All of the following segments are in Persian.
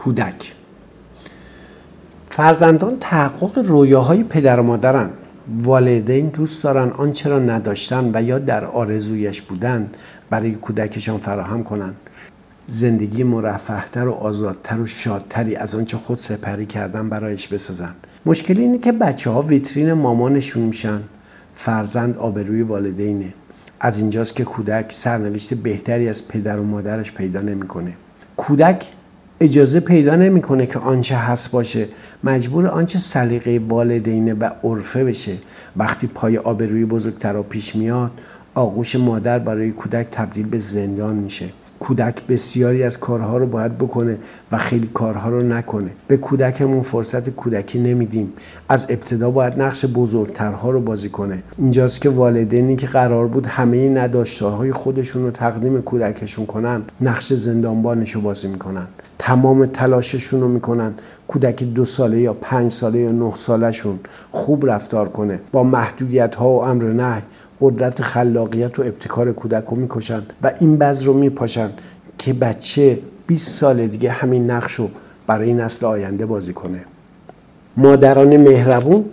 کودک. فرزندان تحقق رویاهای پدر و مادرن. والدین دوست دارن آنچه را نداشتن و یا در آرزویش بودند برای کودکشان فراهم کنند زندگی مرفهتر و آزادتر و شادتری از آنچه خود سپری کردن برایش بسازن. مشکل اینه که بچه ها ویترین مامانشون میشن. فرزند آبروی والدینه. از اینجاست که کودک سرنوشت بهتری از پدر و مادرش پیدا نمی‌کنه. کودک اجازه پیدا نمی‌کنه که آنچه هست باشه. مجبور آنچه سلیقه والدینه و عرفه بشه. وقتی پای آبروی بزرگتر و پیش میاد آغوش مادر برای کودک تبدیل به زندان میشه. کودک بسیاری از کارها رو باید بکنه و خیلی کارها رو نکنه. به کودکمون فرصت کودکی نمیدیم. از ابتدا باید نقش بزرگترها رو بازی کنه. اینجاست که والدینی که قرار بود همه نداشته های خودشون رو تقدیم کودکشون کنن نقش زندانبانش رو بازی می‌کنن. تمام تلاششون رو می‌کنن. کودک دو ساله یا پنج ساله یا نه سالشون خوب رفتار کنه. با محدودیت ها و امر نه قدرت خلاقیت و ابتکار کودک رو می‌کشن و این بذر رو میپاشن که بچه 20 سال دیگه همین نقش رو برای نسل آینده بازی کنه. مادران مهربون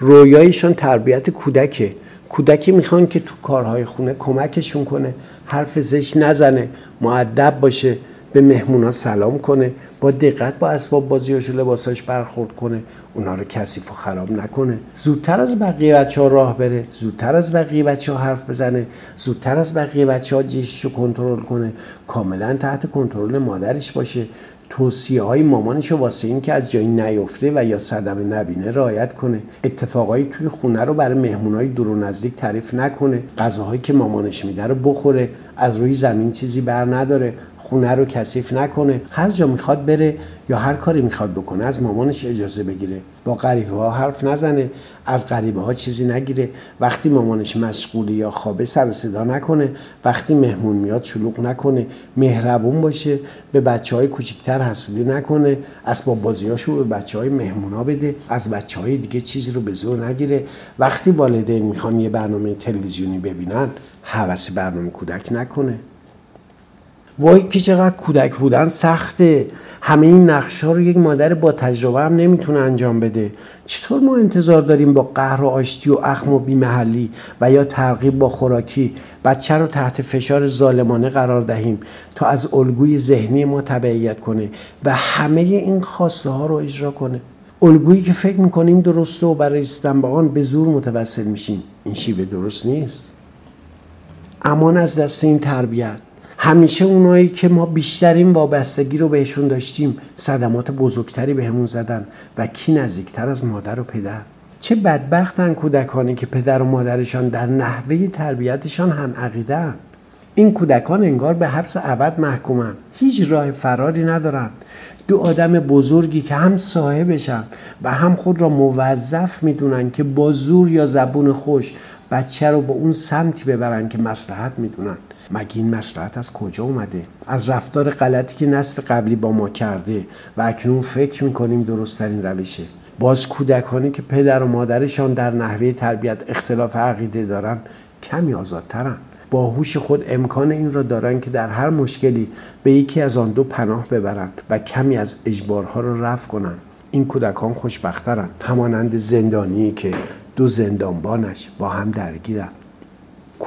رویایشان تربیت کودکه. کودکی می‌خوان که تو کارهای خونه کمکشون کنه. حرف زشت نزنه. معدب باشه. به مهمونا سلام کنه با دقت با اسباب بازیاش و لباساش برخورد کنه اونا رو کثیف و خراب نکنه. زودتر از بقیه بچه ها راه بره زودتر از بقیه بچه ها حرف بزنه زودتر از بقیه بچه ها جیشش رو کنترل کنه کاملا تحت کنترل مادرش باشه. توصیه های مامانش رو واسه این که از جایی نیفته و یا صدمه نبینه رعایت کنه. اتفاقایی توی خونه رو برای مهمونای دور و نزدیک تعریف نکنه. غذاهایی که مامانش میده رو بخوره از روی زمین چیزی بر نداره. خونه رو کثیف نکنه. هر جا می‌خواد بره یا هر کاری می‌خواد بکنه از مامانش اجازه بگیره. با غریبه ها حرف نزنه از غریبه ها چیزی نگیره. وقتی مامانش مشغوله یا خوابه سر صدا نکنه. وقتی مهمون میاد شلوغ نکنه. مهربون باشه به بچه های کوچیکتر حسودی نکنه. اسباب بازیاشو به بچه های مهمونا بده. از بچه های دیگه چیزی رو به زور نگیره. وقتی والدین می‌خوان یه برنامه تلویزیونی ببینن حوث برنامه کودک نکنه. وای که چقدر کودک بودن سخته. همه این نقشه رو یک مادر با تجربه هم نمی‌تونه انجام بده. چطور ما انتظار داریم با قهر و آشتی و اخم و بیمحلی و یا ترغیب با خوراکی؟ بچه رو تحت فشار ظالمانه قرار دهیم تا از الگوی ذهنی ما تبعیت کنه و همه این خواسته ها رو اجرا کنه. الگویی که فکر می‌کنیم درسته و برای رسیدن به آن به زور متوسل میشیم. این شیوه درست نیست. امان از دست این تربیت. همیشه اونایی که ما بیشترین وابستگی رو بهشون داشتیم صدمات بزرگتری بهمون زدن و کی نزدیکتر از مادر و پدر. چه بدبختن کودکانی که پدر و مادرشان در نحوه تربیتشان هم عقیده این کودکان انگار به حبس ابد محکومن. هیچ راه فراری ندارن. دو آدم بزرگی که هم صاحبشن و هم خود را موظف می‌دونن که با زور یا زبون خوش بچه رو به اون سمتی ببرن که مسلحت می‌دونن. مگه این مسلحت از کجا اومده؟ از رفتار غلطی که نسل قبلی با ما کرده و اکنون فکر می‌کنیم درستترین روشه. باز کودکانی که پدر و مادرشان در نحوه تربیت اختلاف عقیده دارن کمی آزادترن. با هوش خود امکان این را دارن که در هر مشکلی به یکی از آن دو پناه ببرند و کمی از اجبارها را رفع کنند این کودکان خوشبخترن. همانند زندانی که دو زندانبانش با هم درگیرن.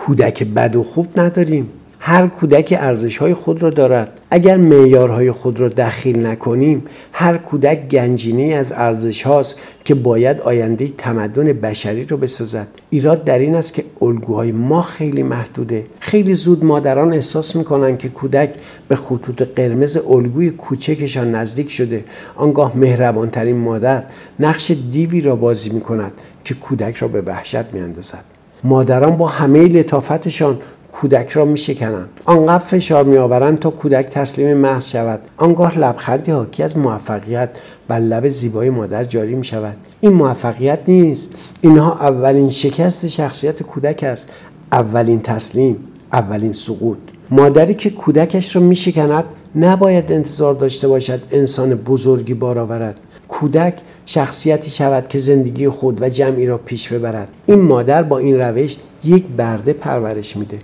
کودک بد و خوب نداریم. هر کودک ارزش های خود را دارد. اگر معیارهای خود را دخیل نکنیم هر کودک گنجینه از ارزش هاست که باید آینده تمدن بشری را بسازد. ایراد در این است که الگوهای ما خیلی محدوده. خیلی زود مادران احساس می‌کنند که کودک به خطوط قرمز الگوی کوچکشان نزدیک شده. آنگاه مهربانترین مادر نقش دیوی را بازی می‌کند که کودک را به وحشت میاندازد. مادران با همه لطافتشان کودک را می شکنند آنقدر فشار می آورند تا کودک تسلیم محض شود. آنگاه لبخندی حاکی از موفقیت و لب زیبای مادر جاری می شود این موفقیت نیست. اینها اولین شکست شخصیت کودک است. اولین تسلیم اولین سقوط. مادری که کودکش را می شکند نباید انتظار داشته باشد انسان بزرگی بار آورد. کودک شخصیتی شود که زندگی خود و جمعی را پیش ببرد. این مادر با این روش یک برده پرورش میده.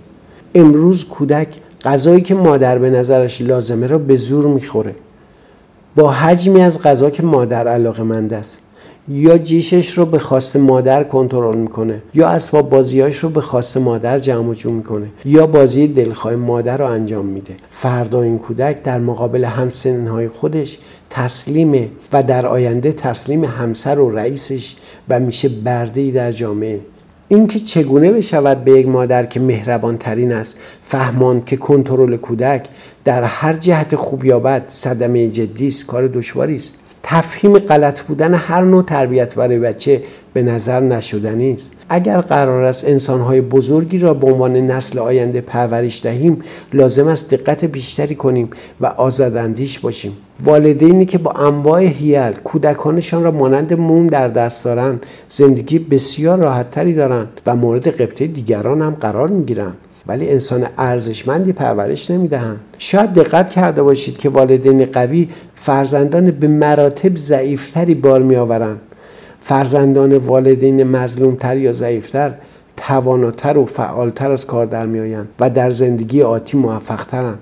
امروز کودک غذایی که مادر به نظرش لازمه را به زور می‌خوره. با حجمی از غذا که مادر علاقه مند است. یا جیشش رو به خواست مادر کنترل می‌کنه یا اسباب بازیاش رو به خواست مادر جمع جور می‌کنه یا بازی دلخواه مادر رو انجام میده. فردا این کودک در مقابل همسنهای خودش تسلیمه و در آینده تسلیم همسر و رئیسش و میشه برده در جامعه. اینکه چگونه بشود به یک مادر که مهربان ترین است فهمان که کنترل کودک در هر جهت خوب یا بد صدمه جدی است کار دشواری است. تفهیم غلط بودن هر نوع تربیت برای بچه به نظر نشدنی است اگر قرار است انسانهای بزرگی را به عنوان نسل آینده پرورش دهیم لازم است دقت بیشتری کنیم و آزاداندیش باشیم. والدینی که با انواع هیل کودکانشان را مانند موم در دست دارند زندگی بسیار راحتتری دارند و مورد قبطه دیگران هم قرار می‌گیرند. ولی انسان ارزشمندی پرورش نمی‌دهند شاید دقت کرده باشید که والدین قوی فرزندان به مراتب ضعیفتری بار میآورند. فرزندان والدین مظلومتر یا ضعیفتر تواناتر و فعالتر از کار در میآیند و در زندگی آتی موفقترند.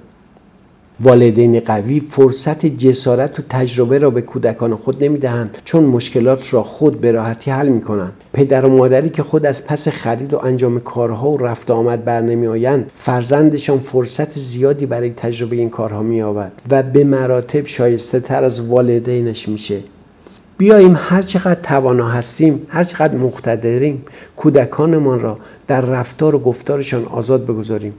والدین قوی فرصت جسارت و تجربه را به کودکان خود نمی‌دهند چون مشکلات را خود به راحتی حل می کنند پدر و مادری که خود از پس خرید و انجام کارها و رفت آمد بر نمی آیند فرزندشان فرصت زیادی برای تجربه این کارها می و به مراتب شایسته تر از والدینش میشه. بیاییم هر چقدر توانا هستیم هر چقدر مقتدریم کودکانمان را در رفتار و گفتارشان آزاد بگذاریم.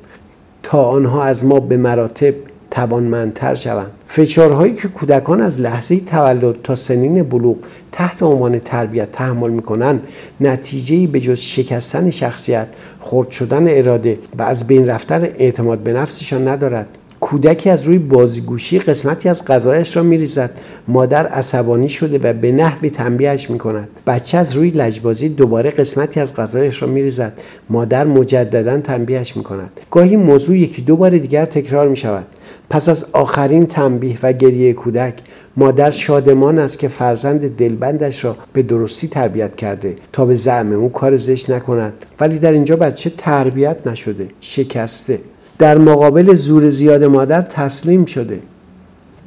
تا آنها از ما به مراتب توانمندتر شوند. فشارهایی که کودکان از لحظه تولد تا سنین بلوغ تحت عنوان تربیت تحمل می‌کنند نتیجه به جز شکستن شخصیت خرد شدن اراده و از بین رفتن اعتماد به نفسشان ندارد. کودکی از روی بازیگوشی قسمتی از غذایش را میریزد. مادر عصبانی شده و به نحوی تنبیهش می کند بچه از روی لجبازی دوباره قسمتی از غذایش را میریزد. مادر مجددا تنبیهش می کند گاهی موضوع یکی دو بار دیگر تکرار می شود پس از آخرین تنبیه و گریه کودک مادر شادمان است که فرزند دلبندش را به درستی تربیت کرده تا به زعم او کار زشت نکند. ولی در اینجا بچه تربیت نشده؟ شکسته. در مقابل زور زیاد مادر تسلیم شده.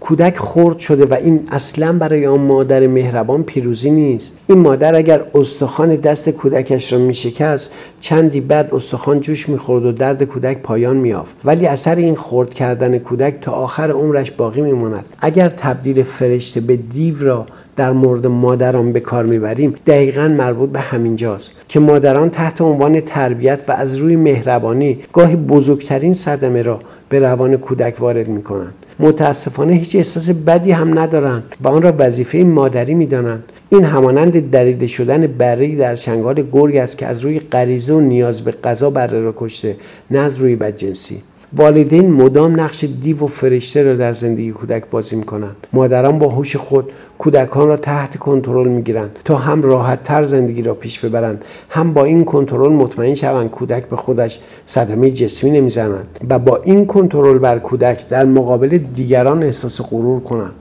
کودک خرد شده و این اصلا برای آن مادر مهربان پیروزی نیست. این مادر اگر استخوان دست کودکش را میشکست چندی بعد استخوان جوش می‌خورد و درد کودک پایان میافت ولی اثر این خرد کردن کودک تا آخر عمرش باقی میماند اگر تبدیل فرشته به دیو را در مورد مادران به کار می‌بریم دقیقا مربوط به همینجاست که مادران تحت عنوان تربیت و از روی مهربانی گاهی بزرگترین صدمه را به روان کودک وارد می‌کنند متاسفانه هیچ احساس بدی هم ندارند و آن را وظیفه مادری می‌دانند. این همانند دریده شدن بره در چنگال گرگ است که از روی غریزه و نیاز به غذا بره را کشته نه از روی بدجنسی. والدین مدام نقش دیو و فرشته را در زندگی کودک بازی می‌کنند. مادران با هوش خود کودکان را تحت کنترل می‌گیرند تا هم راحت تر زندگی را پیش ببرند هم با این کنترل مطمئن شوند کودک به خودش صدمه جسمی نمی‌زند و با این کنترل بر کودک در مقابل دیگران احساس غرور کنند.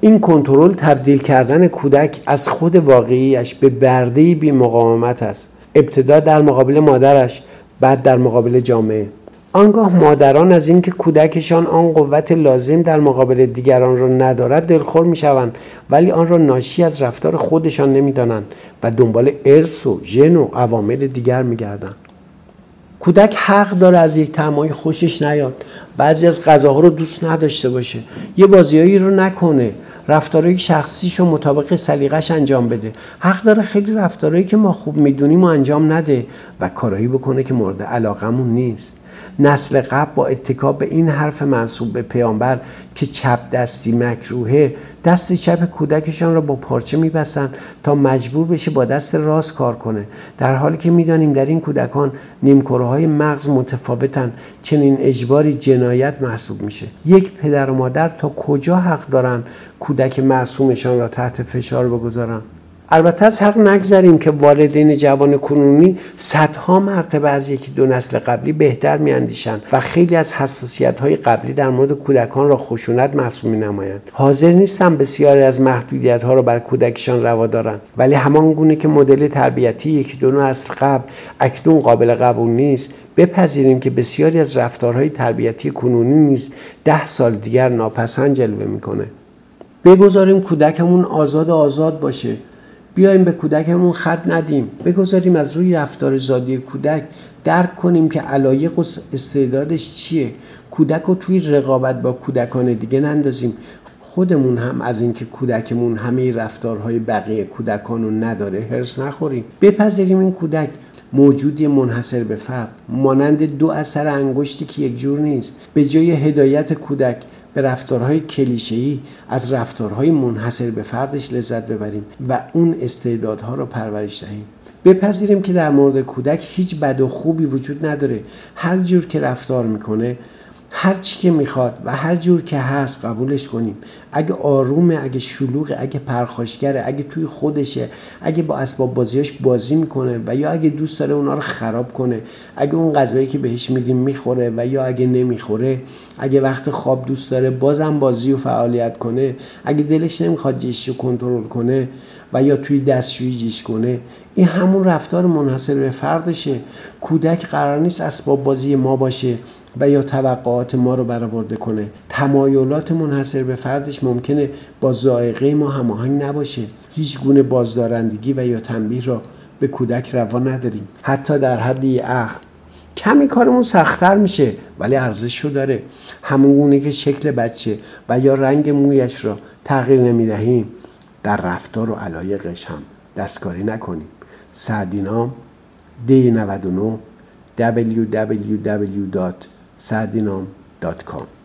این کنترل تبدیل کردن کودک از خود واقعیش به برده بی مقاومت است. ابتدا در مقابل مادرش بعد در مقابل جامعه. آنگاه مادران از اینکه کودکشان آن قوت لازم در مقابل دیگران را ندارد دلخور می شوند ولی آن را ناشی از رفتار خودشان نمی‌دانند و دنبال ارث و ژن و عوامل دیگر می گردند. کودک حق داره از یک تمایی خوشش نیاد. بعضی از غذاها رو دوست نداشته باشه. یه بازیایی رو نکنه. رفتارهای شخصیش رو مطابق سلیقش انجام بده. حق داره خیلی رفتارهایی که ما خوب می‌دونیم و انجام نده و کارهایی بکنه که مورد علاقمون نیست. نسل قبل با اتکاب به این حرف منصوب به پیامبر که چپ دستی مکروهه دست چپ کودکشان را با پارچه میبسند تا مجبور بشه با دست راست کار کنه. در حالی که می‌دانیم در این کودکان نیمکره های مغز متفاوتن چنین اجباری جنایت محسوب میشه. یک پدر و مادر تا کجا حق دارن کودک معصومشان را تحت فشار بگذارن؟ البته از حق نگذریم که والدین جوان کنونی صدها مرتبه از یکی دو نسل قبلی بهتر میاندیشند و خیلی از حساسیت های قبلی در مورد کودکان را خشونت محسوب نمایند حاضر نیستم بسیاری از محدودیت ها را بر کودکشان روا دارند ولی همان گونه که مدل تربیتی یکی دو نسل قبل اکنون قابل قبول نیست بپذیریم که بسیاری از رفتارهای تربیتی کنونی نیز ده سال دیگر ناپسند جلوه می‌کنه. بگذاریم کودکمون آزاد آزاد باشه. بیایم به کودکمون خط ندیم. بگذاریم از روی رفتار زادی کودک درک کنیم که علایق و استعدادش چیه. کودک رو توی رقابت با کودکان دیگه نندازیم. خودمون هم از اینکه کودکمون همه رفتارهای بقیه کودکان رو نداره هرس نخوریم. بپذیریم این کودک موجودی منحصر به فرد مانند دو اثر انگشتی که یک جور نیست. به جای هدایت کودک به رفتارهای کلیشه‌ای از رفتارهای منحصر به فردش لذت ببریم و اون استعدادها رو پرورش دهیم. بپذیریم که در مورد کودک هیچ بد و خوبی وجود نداره. هر جور که رفتار می‌کنه هر چی که می‌خواد و هر جور که هست قبولش کنیم. اگه آرومه اگه شلوغه اگه پرخاشگره اگه توی خودشه اگه با اسباب بازیاش بازی می‌کنه و یا اگه دوست داره اونا رو خراب کنه اگه اون غذایی که بهش میدیم می‌خوره و یا اگه نمی‌خوره اگه وقت خواب دوست داره بازم بازی و فعالیت کنه اگه دلش نمی‌خواد جیش رو کنترل کنه و یا توی دستشویی جیش کنه این همون رفتار منحصر به فردشه. کودک قرار نیست اسباب بازی ما باشه و یا توقعات ما رو برآورده کنه. تمایلات منحصر به فردش ممکنه با زائقه ما هماهنگ نباشه. هیچ گونه بازدارندگی و یا تنبیه را به کودک روا نداریم. حتی در حد اخ کمی کارمون سختتر میشه ولی ارزش داره. همون که شکل بچه و یا رنگ مویش را تغییر نمی‌دهیم در رفتار و علایقش هم دستکاری نکنیم. سعدینام دی 99 www.sadinam.com